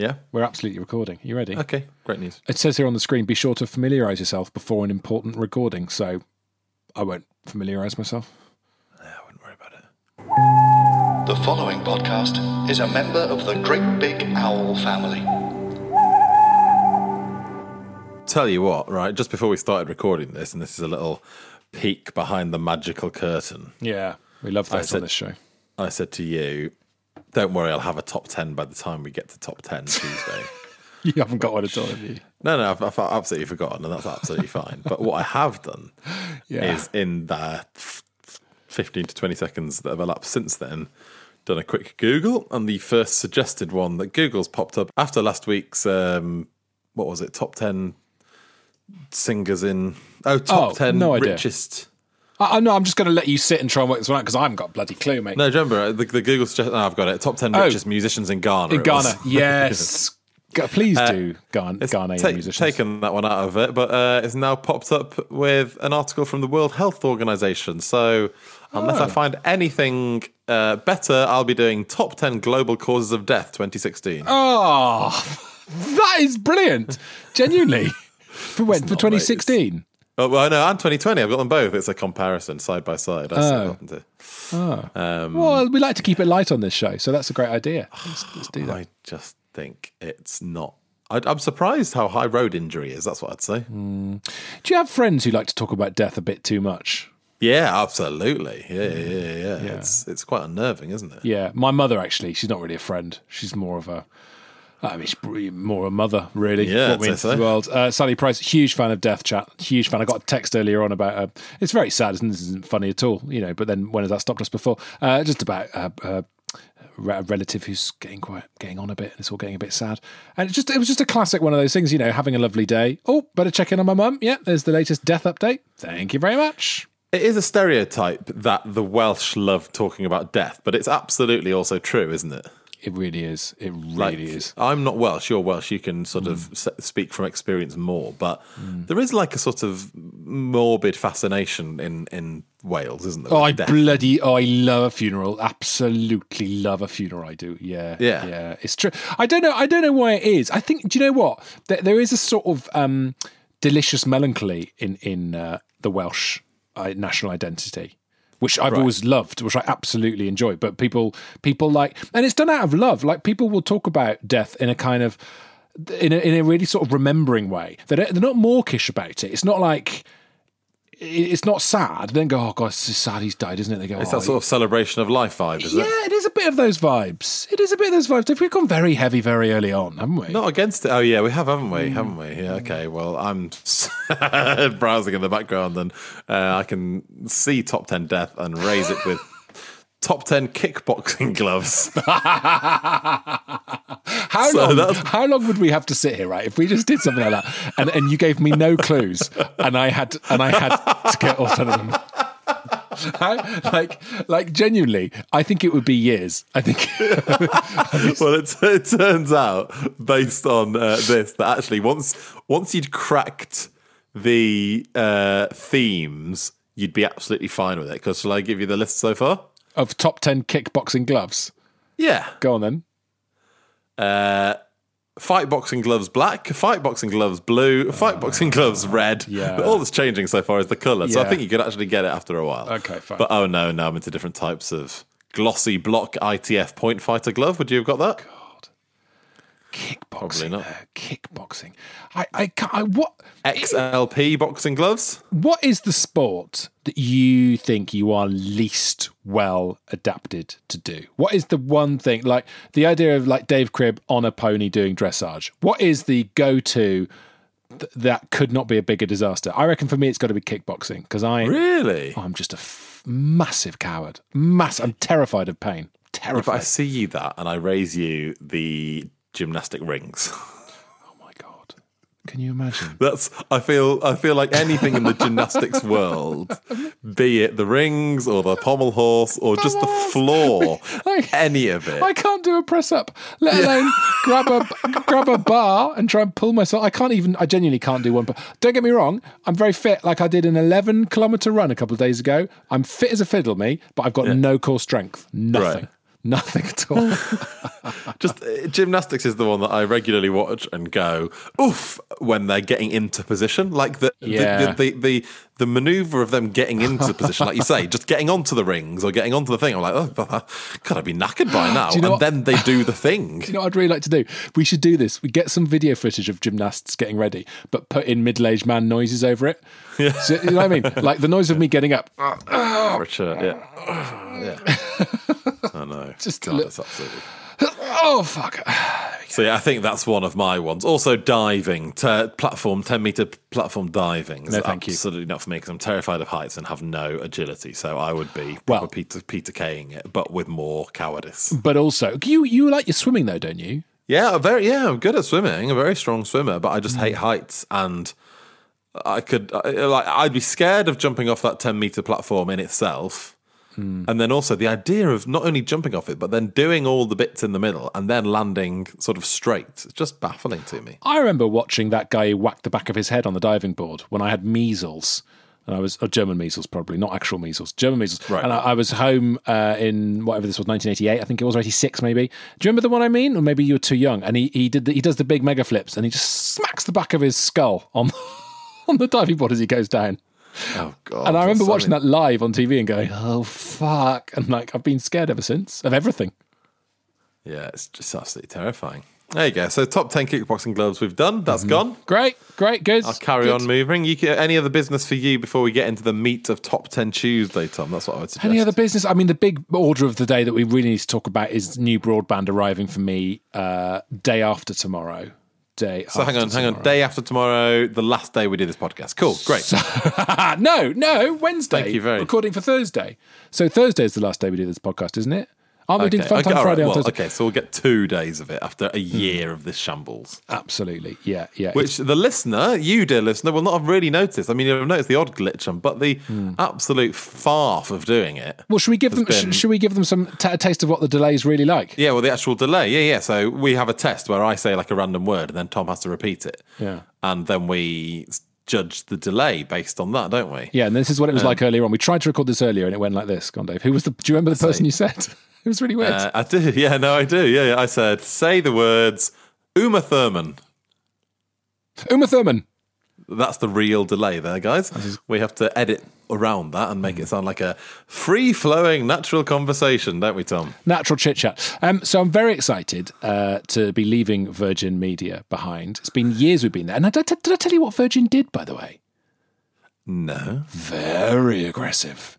Yeah. We're absolutely recording. You ready? Okay. Great news. It says here on the screen be sure to familiarise yourself before an important recording. So I won't familiarise myself. I wouldn't worry about it. The following podcast is a member of the Great Big Owl family. Tell you what, right? Just before we started recording this, and this is a little peek behind the magical curtain, Yeah. We love I those on said- this show. I said to you, don't worry, I'll have a top 10 by the time we get to top 10 Tuesday. You haven't got one at all, have you? No, no, I've, I've absolutely forgotten, and that's absolutely fine. But what I have done Yeah. is in the f- f- 15 to 20 seconds that have elapsed since then, done a quick Google, and the first suggested one that Google's popped up after last week's, um, what was it, top 10 singers in, oh, top Oh, 10 no idea. richest. I, I know. I'm just going to let you sit and try and work this one out because I haven't got a bloody clue, mate. No, do you remember the, the Google suggested, oh, I've got it, top 10 Oh. richest musicians in Ghana. In it was. Ghana, yes. Go- Please do, Ghana, It's Ghanaian ta- musicians. taken that one out of it, but uh, it's now popped up with an article from the World Health Organization. So, unless Oh. I find anything uh, better, I'll be doing top 10 global causes of death 2016. Oh, that is brilliant. Genuinely. For when? For not, mate. 2016? Oh, well, no, and 2020. I've got them both. It's a comparison side by side. That's Oh. to- Um, Well, we like to keep it light on this show, so that's a great idea. Let's, let's do that. I just think it's not. I, I'm surprised how high road injury is. That's what I'd say. Do you have friends who like to talk about death a bit too much? Yeah, absolutely. Yeah, yeah, yeah, yeah. It's it's quite unnerving, isn't it? Yeah, my mother actually. She's not really a friend. She's more of a. I mean, she's more a mother, really. Yeah, Brought me I'd into so. the world. Uh, Sally Price, huge fan of Death Chat. Huge fan. I got a text earlier on about. Uh, it's very sad, and this isn't funny at all, you know. But then when has that stopped us before? Uh, just about uh, uh, a relative who's getting quite getting on a bit. And it's all getting a bit sad, and it just it was just a classic one of those things, you know, having a lovely day. Oh, better check in on my mum. Yeah, there's the latest death update. Thank you very much. It is a stereotype that the Welsh love talking about death, but it's absolutely also true, isn't it? It really is. It really Like, is. I'm not Welsh. You're Welsh. You can sort of Mm. s- speak from experience more, but there is like a sort of morbid fascination in in Wales, isn't there? Oh, I death? bloody oh, I love a funeral. Absolutely love a funeral. I do. Yeah, Yeah. yeah. It's true. I don't know. I don't know why it is. I think. Do you know what? There, there is a sort of um, delicious melancholy in in uh, the Welsh uh, national identity. Which I've always loved, which I absolutely enjoy. But people, people like, and it's done out of love. Like people will talk about death in a kind of, in a, in a really sort of remembering way. They're, they're not mawkish about it. It's not like, it's not sad. They don't go, oh god, it's sad he's died, isn't it? They go, It's oh, that sort of celebration of life vibe, is yeah, it? Yeah, it is a bit of those vibes. It is a bit of those vibes. We've gone very heavy very early on, haven't we? Not against it. Oh yeah, we have, haven't Mm. we? Haven't we? Yeah. Okay. Well, I'm browsing in the background, and uh, I can see top ten death and raise it with top ten kickboxing gloves. how so long? that's- How long would we have to sit here, right? If we just did something like that, and, and you gave me no clues, and I had and I had to get all ten of them. How, like, like genuinely, I think it would be years. I think. well, it, it turns out, based on uh, this, that actually once once you'd cracked the uh, themes, you'd be absolutely fine with it. Because shall I give you the list so far? Of top 10 kickboxing gloves. Yeah. Go on then. Uh, fight boxing gloves black, fight boxing gloves blue, fight boxing gloves red. yeah. But all that's changing so far is the colour. So I Yeah. think you could actually get it after a while. Okay, fine. But oh no, now I'm into different types of glossy block ITF point fighter glove. Would you have got that? Kickboxing. Probably not. though. Kickboxing. I, I, can't, I what XLP boxing gloves. what is the sport that you think you are least well adapted to do? What is the one thing like the idea of like Dave Cribb on a pony doing dressage? What is the go-to th- that could not be a bigger disaster? I reckon for me it's got to be kickboxing because I Really? I'm just a f- massive coward. Mass. I'm terrified of pain. Terrified. If I see you that and I raise you the gymnastic rings. oh my god. Can you imagine? That's I feel I feel like anything in the gymnastics world, be it the rings or the pommel horse or just the floor, Like- any of it. I can't do a press up, let alone grab a grab a bar and try and pull myself. I can't even. I genuinely can't do one. But don't get me wrong, I'm very fit. Like I did an 11 kilometer run a couple of days ago. I'm fit as a fiddle, me, but I've got no core strength. Nothing. Right. Nothing at all. Just uh, gymnastics is the one that I regularly watch and go oof when they're getting into position. Like the Yeah. the, the, the the maneuver of them getting into position, like you say, just getting onto the rings or getting onto the thing. I'm like, oh, God, I'd be knackered by now. You know and what- then they do the thing. you know what I'd really like to do? We should do this. We get some video footage of gymnasts getting ready, but put in middle-aged man noises over it. Yeah. So, you know what I mean? Like the noise of me getting up. Sure, yeah. yeah. Just God, it's absolutely. Oh fuck! So yeah, I think that's one of my ones. Also diving, to platform, ten meter platform diving. is No, thank you. absolutely not for me because I'm terrified of heights and have no agility. So I would be Well- Peter Peter Kaying it, but with more cowardice. But also, you you like your swimming though, don't you? Yeah, I'm very yeah, I'm good at swimming. I'm a very strong swimmer, but I just Mm. hate heights and. I could I- like I'd be scared of jumping off that ten meter platform in itself, Hmm. and then also the idea of not only jumping off it but then doing all the bits in the middle and then landing sort of straight. It's just baffling to me. I remember watching that guy whack the back of his head on the diving board when I had measles. And I was oh, German measles, probably not actual measles, German measles. Right. And I, I was home uh, in whatever this was, 1988, I think it was, or 86 maybe. Do you remember the one I mean? Or maybe you were too young. And he he did the, he does the big mega flips, and he just smacks the back of his skull on on the diving board as he goes down. Oh god! And I remember watching that live on TV and going, "Oh fuck!" And like I've been scared ever since of everything. Yeah, it's just absolutely terrifying. There you go. So top ten kickboxing gloves we've done. Mm-hmm. That's gone. Great, great, good. I'll carry good. on moving. You can, any other business for you before we get into the meat of top ten Tuesday, Tom? That's what I would suggest. Any other business? I mean, the big order of the day that we really need to talk about is new broadband arriving for me uh, day after tomorrow. Day. So hang on, hang on. Day after tomorrow, the last day we do this podcast. Cool, great. on. no, no, Wednesday. Thank you very- Recording for Thursday. So Thursday is the last day we do this podcast, isn't it? Aren't we doing fun time right, Friday well, okay, so we'll get two days of it after a hmm. year of this shambles. Absolutely. Yeah, yeah. Which the listener, you dear listener, will not have really noticed. I mean, you'll have noticed the odd glitch on, but the hmm. absolute farf of doing it. well, should we give them? been- should we give them some t- a taste of what the delay is really like? Yeah, well, the actual delay. Yeah, yeah. So we have a test where I say like a random word and then Tom has to repeat it. Yeah. And then we judge the delay based on that, don't we? Yeah, and this is what it was like earlier on. We tried to record this earlier, and it went like this. Go on, Dave. Who was the? Do you remember the person you said? It was really weird. Uh, I do. Yeah, no, I do. Yeah, yeah. I said, say the words Uma Thurman. Uma Thurman. That's the real delay there, guys. We have to edit around that and make it sound like a free flowing, natural conversation, don't we, Tom? natural chit chat. Um, so I'm very excited uh, to be leaving Virgin Media behind. It's been years we've been there, and I, did, did I tell you what Virgin did, by the way? No. Very aggressive.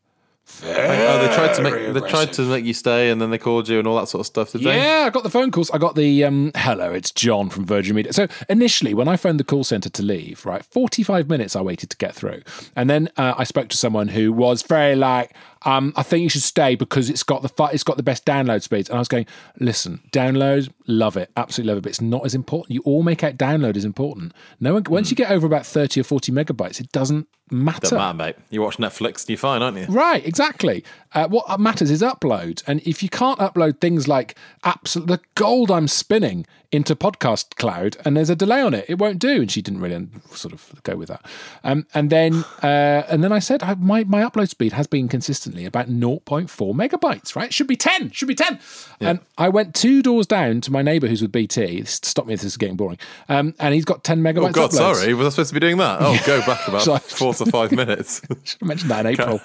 Oh, they tried to make they tried to make you stay, and then they called you and all that sort of stuff. Did they? Yeah, I got the phone calls. I got the um, hello, it's John from Virgin Media. So initially, when I phoned the call center to leave, right, 45 minutes I waited to get through. And then uh, I spoke to someone who was very like, um, I think you should stay because it's got the fu- it's got the best download speeds. And I was going, listen, download, love it, absolutely love it, but it's not as important. You all make out download is important. No one, once you get over about 30 or 40 megabytes, it doesn't matter. Doesn't matter, mate. You watch Netflix and you're fine, aren't you? Right, exactly. Uh, what matters is upload, and if you can't upload things like absolute the gold I'm spinning into podcast cloud, and there's a delay on it, it won't do. And she didn't really sort of go with that. Um, and then uh, and then I said I, my my upload speed has been consistently about 0.4 megabytes. Right, should be 10, should be 10. And I went two doors down to my neighbour who's with BT. Stop me if this is getting boring. Um, and he's got 10 megabytes. Oh God, uploads. sorry. Was I supposed to be doing that? Oh, go back about four to five minutes. Should have mentioned that in April.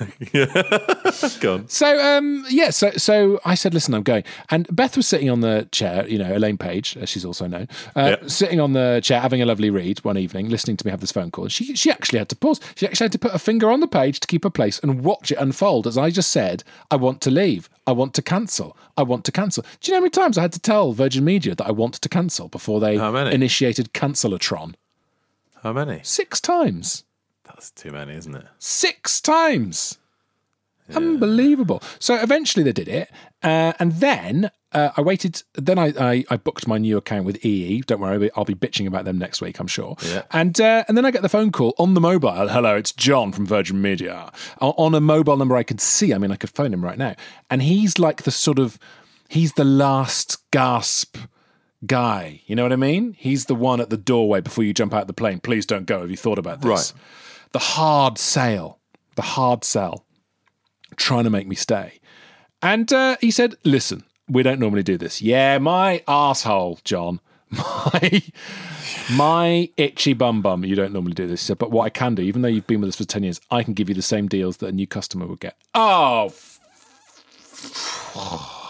go on. So um, yeah, so so I said, listen, I'm going, and Beth was sitting on the chair, you know, Elaine Paige, as she's also known, uh, sitting on the chair having a lovely read one evening, listening to me have this phone call. She she actually had to pause. She actually had to put a finger on the page to keep her place and watch it unfold. As I just said, I want to leave. I want to cancel. I want to cancel. Do you know how many times I had to tell Virgin Media that I wanted to cancel before they How many? initiated Cancelatron? How many? Six times. That's too many, isn't it? six times. Unbelievable. So eventually they did it, uh, and then uh, I waited. Then I, I I booked my new account with EE. Don't worry, I'll be bitching about them next week, I'm sure. Yeah. And uh, and then I get the phone call on the mobile. Hello, it's John from Virgin Media. On a mobile number I could see. I mean, I could phone him right now, and he's like the sort of he's the last gasp guy. You know what I mean? He's the one at the doorway before you jump out the plane. Please don't go. Have you thought about this? Right. The hard sale, the hard sell, trying to make me stay. And uh, he said, "Listen, we don't normally do this. Yeah, my asshole, John, my my itchy bum bum. You don't normally do this. Said, but what I can do, even though you've been with us for ten years, I can give you the same deals that a new customer would get. Oh,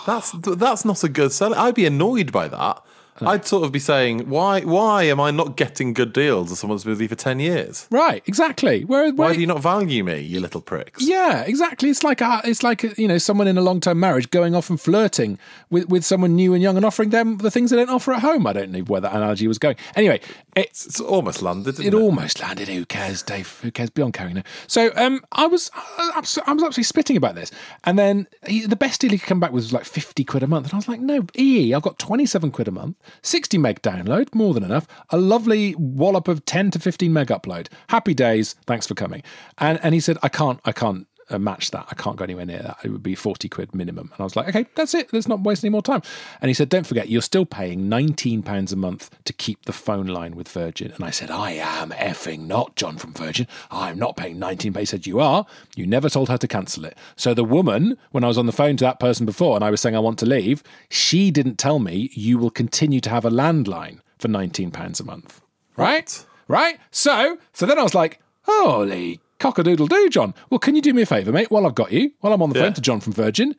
That's that's not a good sell. I'd be annoyed by that. Uh, I'd sort of be saying, why why am I not getting good deals as someone's been with you for ten years? right, exactly. Where, Why do you not value me, you little pricks? Yeah, exactly. It's like a, it's like uh, you know someone in a long term marriage going off and flirting with, with someone new and young and offering them the things they don't offer at home. I don't know where that analogy was going. Anyway, it's It's almost landed. it it, almost landed. Who cares, Dave? Who cares? Beyond caring now. So um, I was I was I was absolutely spitting about this, and then he, the best deal he could come back with was like fifty quid a month, and I was like, no, EE, I've got twenty seven quid a month, sixty meg download, more than enough, a lovely wallop of ten to fifteen meg upload. Happy days. Thanks for coming. And and he said, I can't, I can't. Uh, match that. I can't go anywhere near that. It would be 40 quid minimum. And I was like, okay, that's it. Let's not waste any more time. And he said, don't forget, you're still paying £19 a month to keep the phone line with Virgin. And I said, I am effing not John from Virgin. I'm not paying 19 He said, you are. You never told her to cancel it. So the woman, when I was on the phone to that person before and I was saying I want to leave, she didn't tell me you will continue to have a landline for £19 a month. Right? Right? So, so then I was like, holy cock-a-doodle doo, John. Well, can you do me a favour, mate, while I've got you, while I'm on the Yeah. phone to John from Virgin?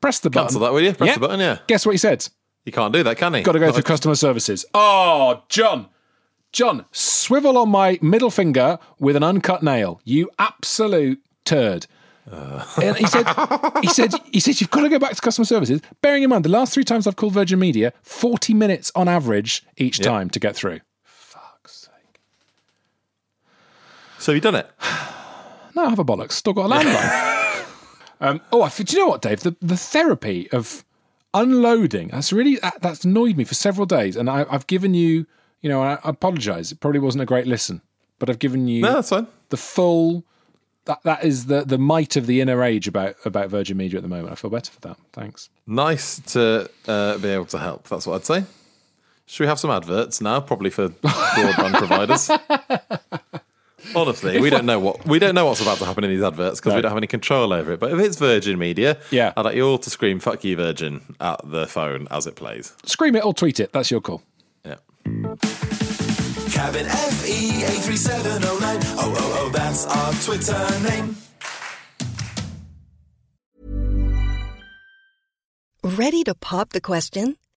Press the button. Cancel that, will you? Press the button, yeah. Guess what he said? You can't do that, can he? Got to go Not through like- customer services. Oh, John. John, swivel on my middle finger with an uncut nail. You absolute turd. Uh. And he said, he said, he said, you've got to go back to customer services. Bearing in mind, the last three times I've called Virgin Media, 40 minutes on average each time to get through. So you've done it. No, I have a bollocks. Still got a landline. um, oh, I, do you know what, Dave? The, the therapy of unloading, that's really, that, that's annoyed me for several days. And I, I've given you, you know, I, I apologize. It probably wasn't a great listen, but I've given you No, that's fine. the full, that, that is the, the might of the inner age about, about Virgin Media at the moment. I feel better for that. Thanks. Nice to uh, be able to help. That's what I'd say. Should we have some adverts now? Probably for broadband providers. Honestly, we don't know what we don't know what's about to happen in these adverts because No. we don't have any control over it. But if it's Virgin Media, Yeah. I'd like you all to scream "fuck you, Virgin" at the phone as it plays. Scream it or tweet it. That's your call. Yeah. Cabin FE 83709. Oh, oh, oh, that's our Twitter name. Ready to pop the question?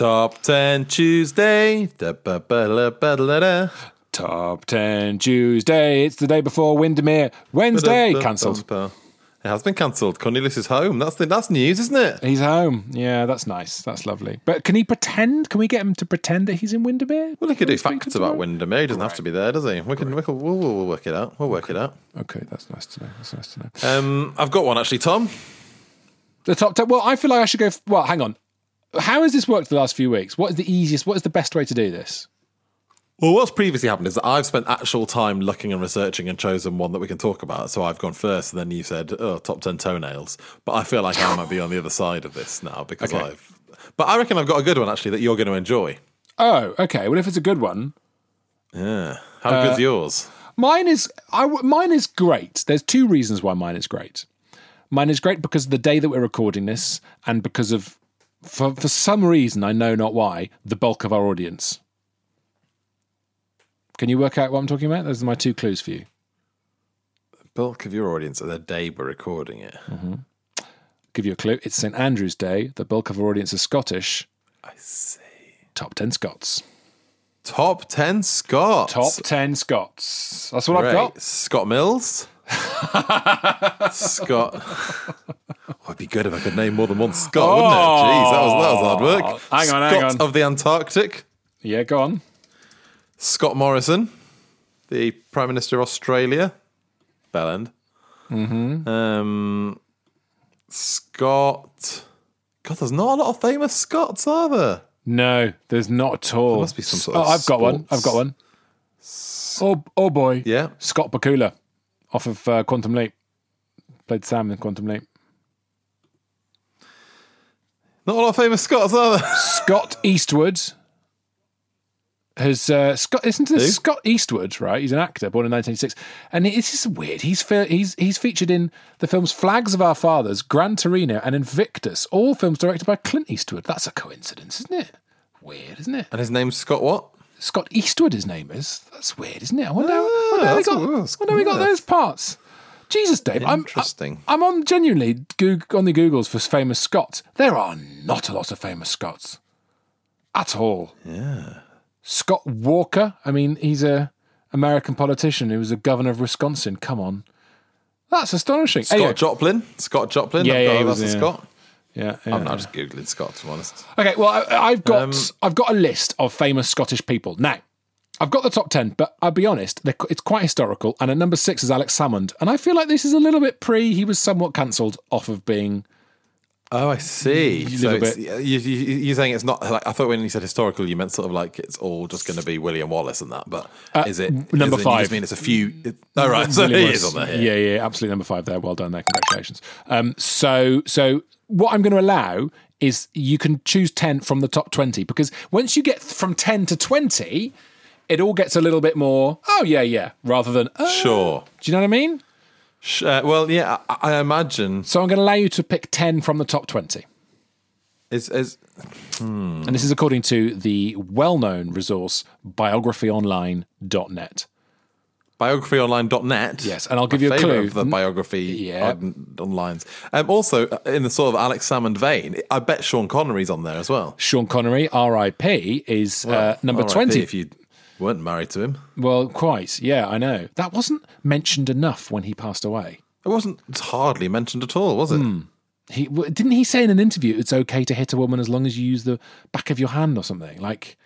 Top ten Tuesday. Da-ba-ba-la-ba-la-da. Top 10 Tuesday. It's the day before Windermere. Wednesday. Cancelled. It has been cancelled. Cornelius is home. That's the, that's news, isn't it? He's home. Yeah, that's nice. That's lovely. But can he pretend? Can we get him to pretend that he's in Windermere? Well, he could do facts about? Windermere. He doesn't have to be there, does he? We can, we can we'll, we'll work it out. We'll work it out. Okay, that's nice to know. That's nice to know. Um, I've got one actually, Tom. The top ten. Well, I feel like I should go. f- Well, hang on. How has this worked the last few weeks? What is the easiest? What is the best way to do this? Well, what's previously happened is that I've spent actual time looking and researching and chosen one that we can talk about. So I've gone first, and then you said, "Oh, top ten toenails." But I feel like I might be on the other side of this now because Okay. I've. But I reckon I've got a good one actually that you're going to enjoy. Oh, okay. Well, if it's a good one, Yeah. How Uh, good's yours? Mine is I mine is great. There's two reasons why mine is great. Mine is great because of the day that we're recording this, and because of for for some reason I know not why the bulk of our audience. Can you work out what I'm talking about? Those are my two clues for you. The bulk of your audience at the day we're recording it. Mm-hmm. Give you a clue. It's St Andrew's Day. The bulk of our audience is Scottish. I see. Top ten Scots. Top ten Scots. Top ten Scots. That's what I've got. Scott Mills. Scott. Oh, it'd be good if I could name more than one Scott, wouldn't it? Jeez, that was that was hard work. Oh, hang on, Scott hang on. of the Antarctic. Yeah, go on. Scott Morrison, the Prime Minister of Australia. Bellend. Mm-hmm. Um, Scott. God, there's not a lot of famous Scots, are there? No, there's not at all. There must be some sort of Oh, I've got one. I've got one. Oh, oh boy. Yeah. Scott Bakula off of uh, Quantum Leap. Played Sam in Quantum Leap. Not a lot of famous Scots, are there? Scott Eastwood has uh, Scott. Isn't this Who? Scott Eastwood? Right, he's an actor born in 1986, and it's just weird. He's he's he's featured in the films Flags of Our Fathers, Gran Torino, and Invictus, all films directed by Clint Eastwood. That's a coincidence, isn't it? Weird, isn't it? And his name's Scott what? Scott Eastwood, his name is. That's weird, isn't it? I wonder, how, Ah, wonder how, he got, wonder how he got those parts. Jesus, Dave, I'm Interesting. I'm on genuinely Goog- on the Googles for famous Scots. There are not a lot of famous Scots at all. Yeah. Scott Walker. I mean, he's a American politician who was a governor of Wisconsin. Come on, that's astonishing. Scott Anyway, Joplin. Scott Joplin. Yeah, yeah, that's a yeah. Scott. Yeah, yeah. I'm not just googling Scott to be honest. Okay, well, I, I've got Um, I've got a list of famous Scottish people. Now, I've got the top ten, but I'll be honest, it's quite historical. And at number six is Alex Salmond, and I feel like this is a little bit pre. He was somewhat cancelled off of being. Oh, I see. So you, you, you're saying it's not like I thought when you said historical, you meant sort of like it's all just going to be William Wallace and that. But is it Uh, number is it- You five. just mean it's a few. It, oh, right. So William he is on there. Yeah. Yeah, yeah, absolutely number five there. Well done there. Congratulations. Um, so, so what I'm going to allow is you can choose ten from the top twenty because once you get from ten to twenty, it all gets a little bit more. Oh yeah, yeah, rather than. uh, Sure. do you know what I mean? Uh, well, yeah. I, I imagine So I'm going to allow you to pick ten from the top twenty. is is And this is according to the well known resource biographyonline.net. biographyonline.net. Yes, and I'll give you a clue. Of the biography Yeah. on, onlines. Um, also, uh, in the sort of Alex Salmond vein, I bet Sean Connery's on there as well. Sean Connery, RIP, is uh, number RIP 20. If you weren't married to him, Well, quite. Yeah, I know. That wasn't mentioned enough when he passed away. it wasn't hardly mentioned at all, was it? Hmm. He didn't he say in an interview it's okay to hit a woman as long as you use the back of your hand or something? Like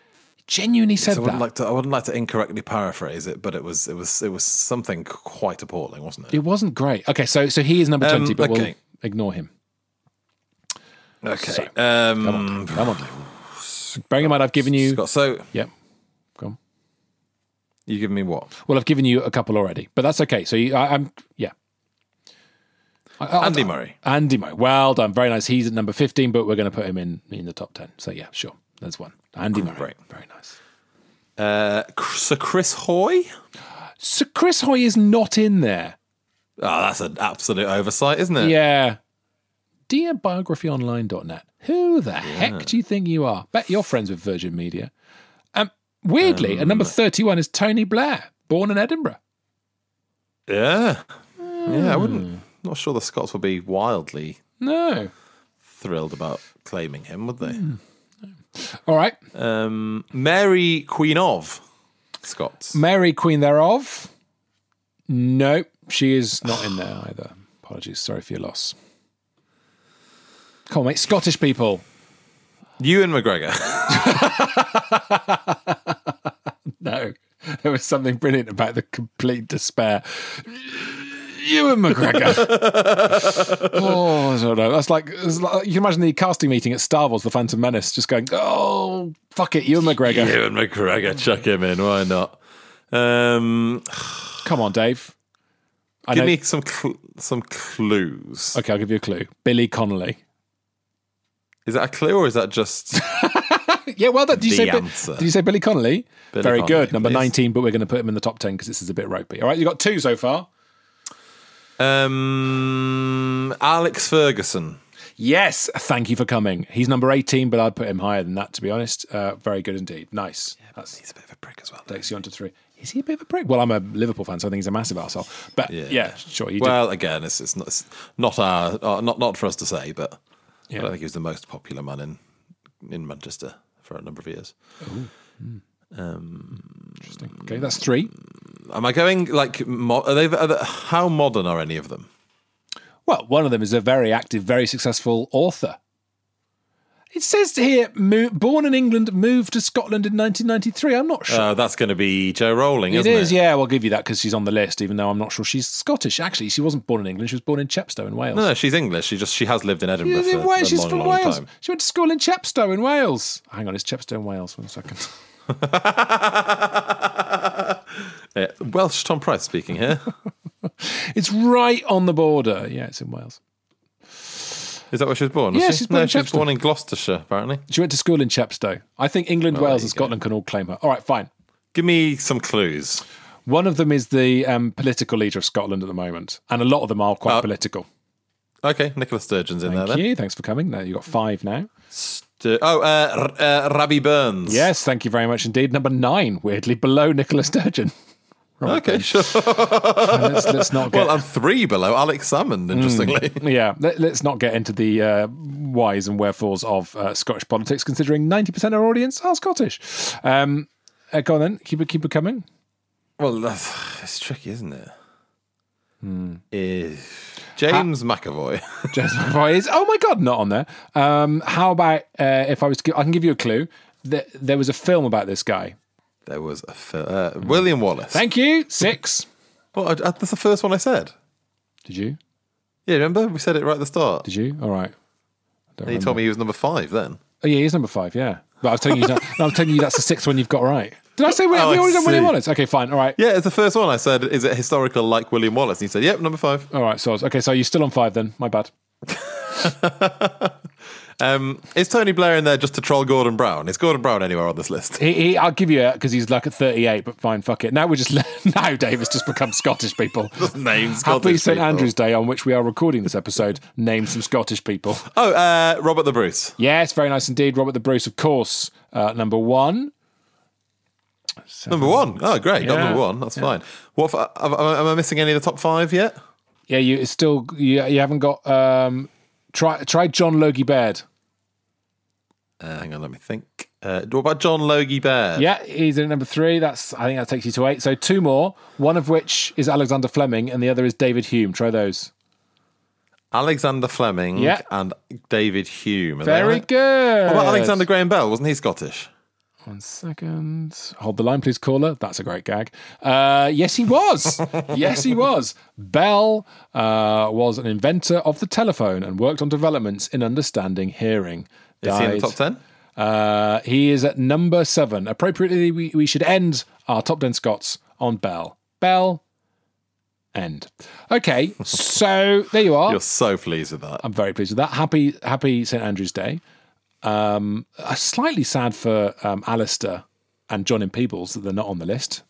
genuinely said So I that. wouldn't like to. I wouldn't like to incorrectly paraphrase it, but it was it was it was something quite appalling, wasn't it? it wasn't great. Okay, so so he is number Um, 20, but we'll ignore him. Okay. So, um, Come on. Bearing in mind I've given you Scott, so Yep. Go on. you give me what? Well, I've given you a couple already, but that's okay. So you, I, I'm yeah. I- Andy Murray. Andy Murray. Well done. Very nice. He's at number 15, but we're going to put him in in the top 10. So yeah, sure. There's one. Andy Murray. Great. Very nice. Uh, Sir Chris Hoy. So Chris Hoy is not in there. Oh, that's an absolute oversight, isn't it? Yeah. Dear biographyonline.net, who the heck do you think you are? Bet you're friends with Virgin Media. Um, weirdly, at number 31 is Tony Blair, born in Edinburgh. Yeah. Yeah, I wouldn't. Not sure the Scots would be wildly No. thrilled about claiming him, would they? All right. Um, Mary Queen of Scots. Mary, Queen thereof. Nope, she is not in there either. Apologies. Sorry for your loss. Come on, mate. Scottish people. Ewan McGregor. No, there was something brilliant about the complete despair. Ewan McGregor. oh, I don't know. That's like, like- you can imagine the casting meeting at Star Wars: The Phantom Menace, just going, "Oh, fuck it, Ewan McGregor." Ewan McGregor. Chuck him in. Why not? Um, Come on, Dave. I give know- me some cl- some clues. Okay, I'll give you a clue. Billy Connolly. Is that a clue or is that just? Yeah, well done. Did you say? Bi- did you say Billy Connolly? Billy Very Connolly, good. Number please. nineteen, but we're going to put him in the top ten because this is a bit ropey. All right, you got two so far. Um, Alex Ferguson. Yes, thank you for coming. He's number eighteen, but I'd put him higher than that to be honest. Uh, very good indeed. Nice. That's He's a bit of a prick as well. takes you on to three. Is he a bit of a prick? Well, I'm a Liverpool fan, so I think he's a massive arsehole. But yeah, sure. You did. Well, again, it's, it's not it's not our uh, not not for us to say, but Yeah. I don't think he was the most popular man in in Manchester for a number of years. Interesting. Okay, that's three. Am I going like mo- are they, are they how modern are any of them? Well, one of them is a very active, very successful author. It says here, mo- born in England, moved to Scotland in 1993. I'm not sure. Uh, that's going to be Jo Rowling, It isn't is, it? yeah. We'll give you that because she's on the list, even though I'm not sure she's Scottish. Actually, she wasn't born in England. She was born in Chepstow in Wales. No, no, she's English. She just she has lived in Edinburgh She's, for in Wales. a she's long, from long Wales. time. She went to school in Chepstow in Wales. Hang on, it's Chepstow in Wales. One second. Yeah, Welsh Tom Price speaking here. it's right on the border. Yeah, it's in Wales. Is that where she was born? Was Yeah, she? she's born no, in she was born in Gloucestershire, apparently. She went to school in Chepstow. I think England, Wales, and you go. Scotland can all claim her. All right, fine. Give me some clues. One of them is the um, political leader of Scotland at the moment, and a lot of them are quite Uh, political. Okay, Nicola Sturgeon's in Thank there then. you. Thanks for coming. Now you've got five now. Oh, uh, R- uh, Rabbie Burns. Yes, thank you very much indeed. Number nine, weirdly below Nicola Sturgeon. Okay, sure. let's, let's not get. well, I'm three below Alex Salmond, interestingly. yeah, let, us not get into the uh, whys and wherefores of uh, Scottish politics, considering 90% of our audience are Scottish. Um, uh, go on then, keep it, keep it coming. Well, that's, it's tricky, isn't it? Hmm. Is James McAvoy. James McAvoy is, oh my God, not on there. Um, how about uh, if I was to give, I can give you a clue. There, there was a film about this guy. There was a fil- uh, William Wallace. Thank you. Six. Well, I- that's the first one I said. Did you? Yeah, remember we said it right at the start. Did you? All right. And you told me he was number five then. Oh yeah, he's number five. Yeah, but I was telling you, that, I'm telling you that's the sixth one you've got right. Did I say we, Oh, we I already done William. Wallace? Okay, fine. All right. Yeah, it's the first one I said. Is it historical like William Wallace? And he said, "Yep, number five. All right. So okay, so you're still on five then. My bad. Um, is Tony Blair in there just to troll Gordon Brown? Is Gordon Brown anywhere on this list? He, he, I'll give you it because he's like at 38, but fine, fuck it. Now we're just now Davis just become Scottish people. Names Happy Scottish St. Andrew's Day on which we are recording this episode. Name some Scottish people. Oh, uh, Robert the Bruce. Yes, very nice indeed. Robert the Bruce, of course, uh, number one. Number one. Oh, great. Got Yeah. number one. That's fine. What? For, am, I- am I missing any of the top five yet? Yeah, you it's still you, you haven't got. Um, try try John Logie Baird. Uh, hang on, let me think. Uh, what about John Logie Baird? Yeah, he's in number three. That's I think that takes you to eight. So two more. One of which is Alexander Fleming, and the other is David Hume. Try those. Alexander Fleming Yeah. and David Hume. Very good. What about Alexander Graham Bell? Wasn't he Scottish? One second. Hold the line, please, caller. That's a great gag. Uh, yes, he was. yes, he was. Bell uh, was an inventor of the telephone and worked on developments in understanding hearing. Is he in the top ten? Uh, he is at number seven. Appropriately, we, we should end our top 10 Scots on Bell. Bell, end. Okay, so there you are. You're so pleased with that. I'm very pleased with that. Happy Happy St Andrew's Day. Um, uh, slightly sad for um, Alistair and John in Peebles that they're not on the list.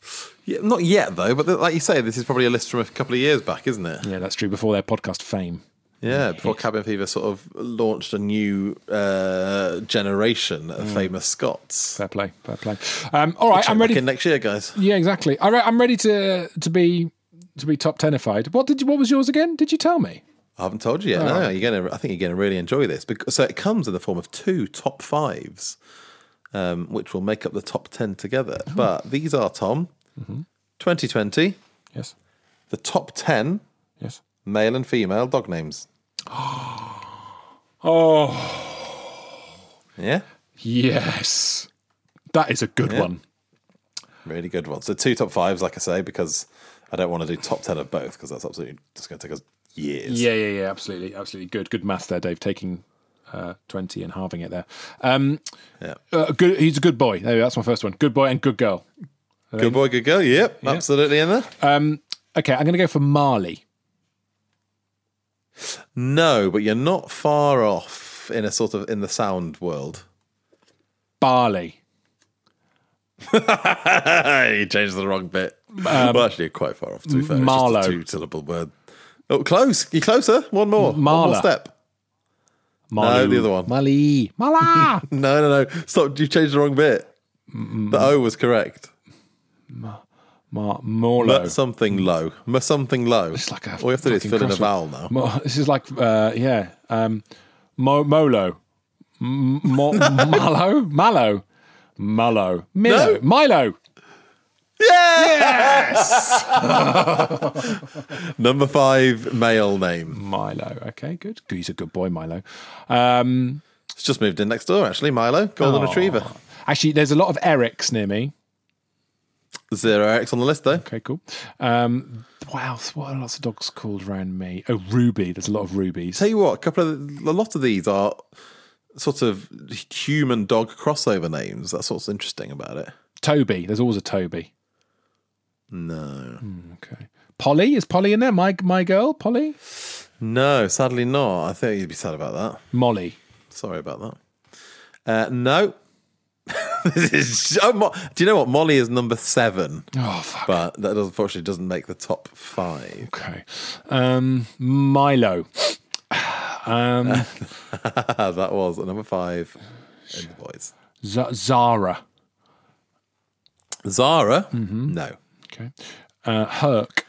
Yeah, not yet though, but like you say, this is probably a list from a couple of years back, isn't it? Yeah, that's true. Before their podcast fame. Yeah, before Cabin Fever sort of launched a new uh, generation of famous Scots. Fair play. Fair play. Um, all right, I'm ready. in next year, guys. yeah, exactly. Right, I'm ready to to be to be top tenified. What did you, what was yours again? Did you tell me? I haven't told you yet. No, you're gonna. I think you're gonna really enjoy this. Because, so it comes in the form of two top fives, um, which will make up the top ten together. But these are Tom, 2020, Yes. the top ten Yes. Male and female dog names. Oh, Yeah, yes. That is a good Yeah. one. really good one. So two top fives, like I say, because I don't want to do top ten of both because that's absolutely just going to take us years. Yeah, yeah, yeah. Absolutely, absolutely. Good, good maths there, Dave. Taking uh, twenty and halving it there. Um, Yeah. uh, good. He's a good boy. There, that's my first one. Good boy and good girl. Good boy, good girl. Yep, absolutely in there. Um, okay, I'm going to go for Marley. No, but you're not far off in a sort of in the sound world. Barley. you changed the wrong bit. well, actually, you're quite far off. To be fair, Marlow. just a two-syllable word. Oh, close. You're closer. One more. One more step. Marley. the other one. Marley. Mala. No, no, no. Stop. You've changed the wrong bit. The O was correct. Mar- Morlo. But something low. M- something low. It's like a All you have to do is fill in a vowel now. Mo- this is like, uh, yeah, um, Mo- Molo, M- Mo- Mallow, Mallow, Mallow, Milo, No. Milo. Yes! Number five, male name. Milo. Okay, good. He's a good boy, Milo. Um, It's just moved in next door, actually. Milo, golden Aw. retriever. actually, there's a lot of Erics near me. Zero Erics on the list, though. Okay, cool. Um, what else? What are lots of dogs called around me? Oh, Ruby. There's a lot of rubies. Tell you what, a couple of a lot of these are sort of human dog crossover names. That's what's interesting about it. Toby. There's always a Toby. No, Okay. Polly is Polly in there? My my girl, Polly. no, sadly not. I think you'd be sad about that. Molly. Sorry about that. Uh, no. this is so Mo- Do you know what? Molly is number seven, Oh fuck. but that does- unfortunately doesn't make the top five. Okay. Um, Milo. Um, that was number five in the boys. Z- Zara. Zara, Mm-hmm. no. Okay. Uh, Herc.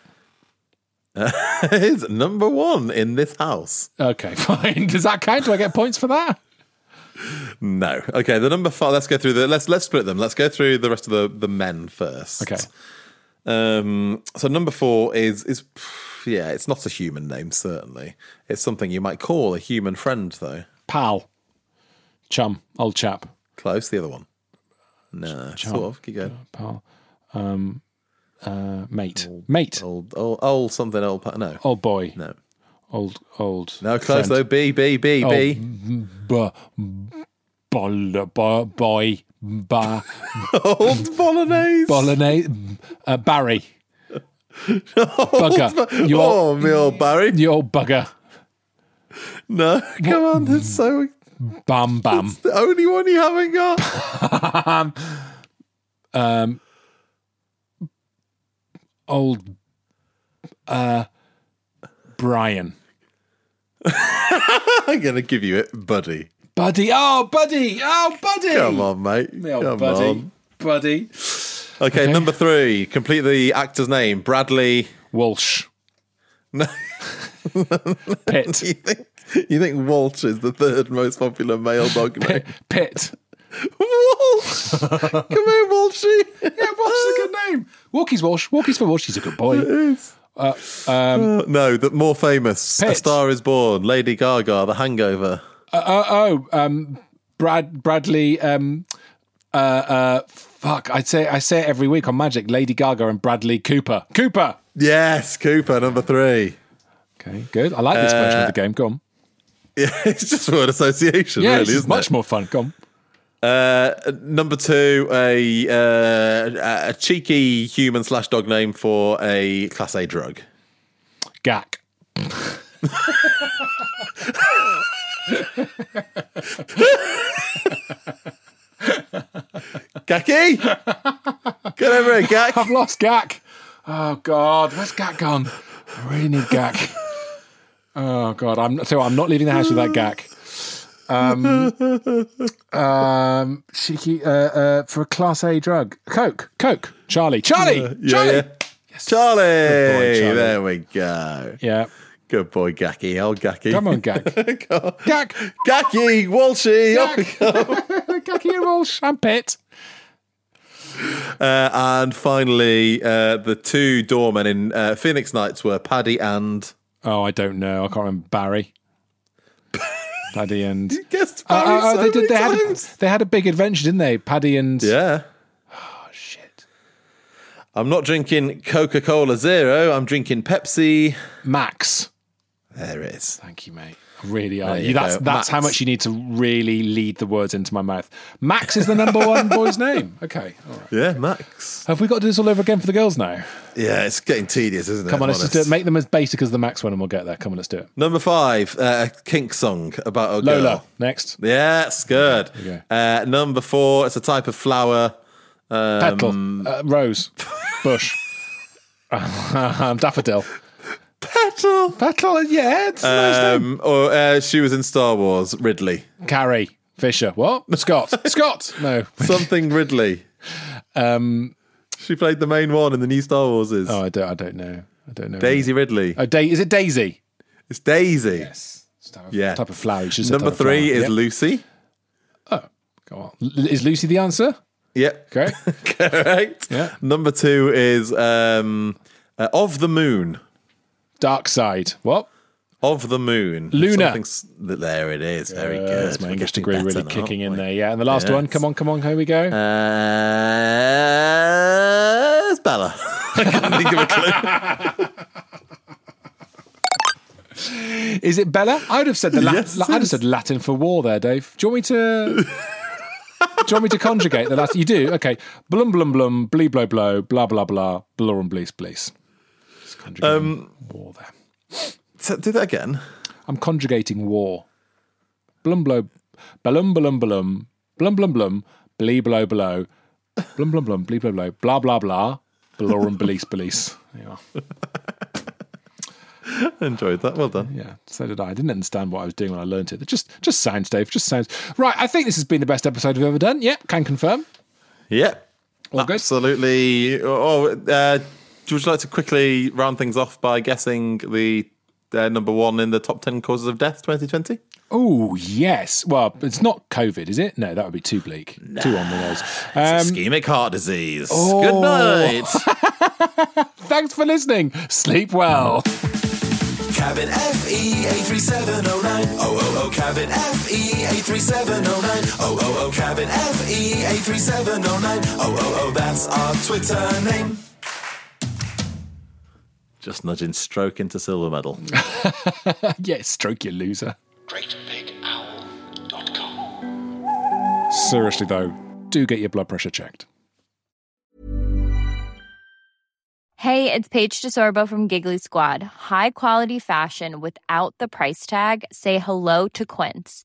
is number one in this house. Okay, fine. Does that count? Do I get points for that? No. Okay, the number five. Let's go through the. Let's let's split them. Let's go through the rest of the the men first. Okay. Um. So number four is is yeah. It's not a human name. Certainly, it's something you might call a human friend, though. Pal. Chum. Old chap. Close. The other one. No. Sort of. Keep going. Pal. Um, uh, mate. Mate. Old old old something old. pa- No. Old boy. No. Old old. No. Close friend. though. B B B B. B. Bol, bo, boy. Ba. Old bolognese. Bolognese. Uh, Barry. Bugger. You old, oh, me old Barry. you old bugger. No. Come on. That's so. Bam bam. That's The only one you haven't got. um, old uh, Brian. I'm gonna give you it, buddy. Buddy. Oh, buddy. Oh, buddy. Come on, mate. Come buddy. on. Buddy. Okay, number three. Complete the actor's name. Bradley. Walsh. No. Pitt. You think you think Walsh is the third most popular male dog name? Pitt. Pitt. Walsh. Come here, Walshy. Yeah, Walsh is a good name. Walkie's Walsh. Walkie's for Walsh. He's a good boy. Uh, no, the more famous. A Star Is Born. Lady Gaga. The Hangover. Uh, uh, oh, um, Brad Bradley. Um, uh, uh, fuck. I say I say it every week on Magic. Lady Gaga and Bradley Cooper. Cooper. Yes, Cooper. Number three. Okay, good. I like this version of the game. Go on. Yeah, it's just word association, Yeah, really, it's much it? more fun. Go on. Uh, number two, a uh, a cheeky human slash dog name for a class A drug. Gak. Gaki, get over here, Gak. I've lost Gak. Oh God, where's Gak gone? I really need Gak. Oh God, I'm so I'm not leaving the house without Gak. Um, um, cheeky uh, uh, for a class A drug. Coke, Coke. Charlie, Charlie, Yeah, Charlie. yeah. Charlie. boy, Charlie. There we go. Yeah. Good boy, Gaki. Old Gaki. Come on, Gak. Gak. Gaki, Walshy. Gaki and Walsh. I'm Pitt. Uh, and finally, uh, the two doormen in uh, Phoenix Nights were Paddy and Oh, I don't know. I can't remember Barry. Paddy and Guessed Uh, Barry uh, so they did. They many had a, they had a big adventure, didn't they? Paddy and Yeah. Oh shit. I'm not drinking Coca Cola Zero. I'm drinking Pepsi. Max. There it is. Thank you, mate. Really are. You that's go. that's how much you need to really lead the words into my mouth. Max is the number one boy's name. Okay. All right. Yeah, Max. Have we got to do this all over again for the girls now? Yeah, it's getting tedious, isn't it? Come on, let's just do it. Make them as basic as the Max one, and we'll get there. Come on, let's do it. Number five, uh, a kink song about a girl. Lola next. Yeah, it's good. you Uh, number four, it's a type of flower. Um, Petal, uh, rose, bush, um, daffodil. Petal. Petal, yeah, it's a nice name. Um, or uh, she was in Star Wars, Ridley. Carrie Fisher. What? Scott. Scott. No. Something Ridley. Um. She played the main one in the new Star Warses. Oh, I don't. I don't know. I don't know. Daisy Ridley. Oh, da- is it Daisy? It's Daisy. Yes. It's type of, Yeah. Type of flower. Number of flower. three is Yep. Lucy. Oh, go on. L- Is Lucy the answer? Yep. Correct. Correct. Yeah. Number two is um, uh, Of the Moon. Dark side. What? Of the Moon. Luna. Something's- There it is. Very Uh, good. That's my English degree really now, kicking in there. Yeah. And the last one. Come on, come on. Here we go. Uh, it's Bella. I can't think of a clue. Is it Bella? I would have said the Lat- Yes, I'd have said Latin for war there, Dave. Do you want me to? Do you want me to conjugate the Latin? You do. Okay. Blum blum blum. Blee blow blow. Blah blah blah. Blorum blees blees. Just conjugating Um, war there. So, do that again. I'm conjugating war. Blum blow. Balum balum balum. Blum blum blum. Blee blow blow. Blum blum blum. Blee blow blow. Blah blah blah. Blorum blees blees. There you are. Enjoyed that. Well done. Yeah, so did I. I didn't understand what I was doing when I learnt it. It just just sounds, Dave. Just sounds. Right, I think this has been the best episode we've ever done. Yep, can confirm. Yep. All good? Absolutely. Oh, uh, would you like to quickly round things off by guessing the uh, number one in the top 10 causes of death 2020? Oh, yes. Well, it's not COVID, is it? No, that would be too bleak. Too on the nose. Um, Ischemic heart disease. oh. Good night. thanks for listening. Sleep well. Cabin FE 83709. Oh, oh, oh, cabin FE 83709. Oh, oh, oh, cabin FE 83709. Oh, oh, oh, that's our Twitter name. Just nudging stroke into silver medal. yeah, stroke you loser. GreatBigOwl.com. Seriously, though, do get your blood pressure checked. Hey, it's Paige DeSorbo from Giggly Squad. High quality fashion without the price tag. Say hello to Quince.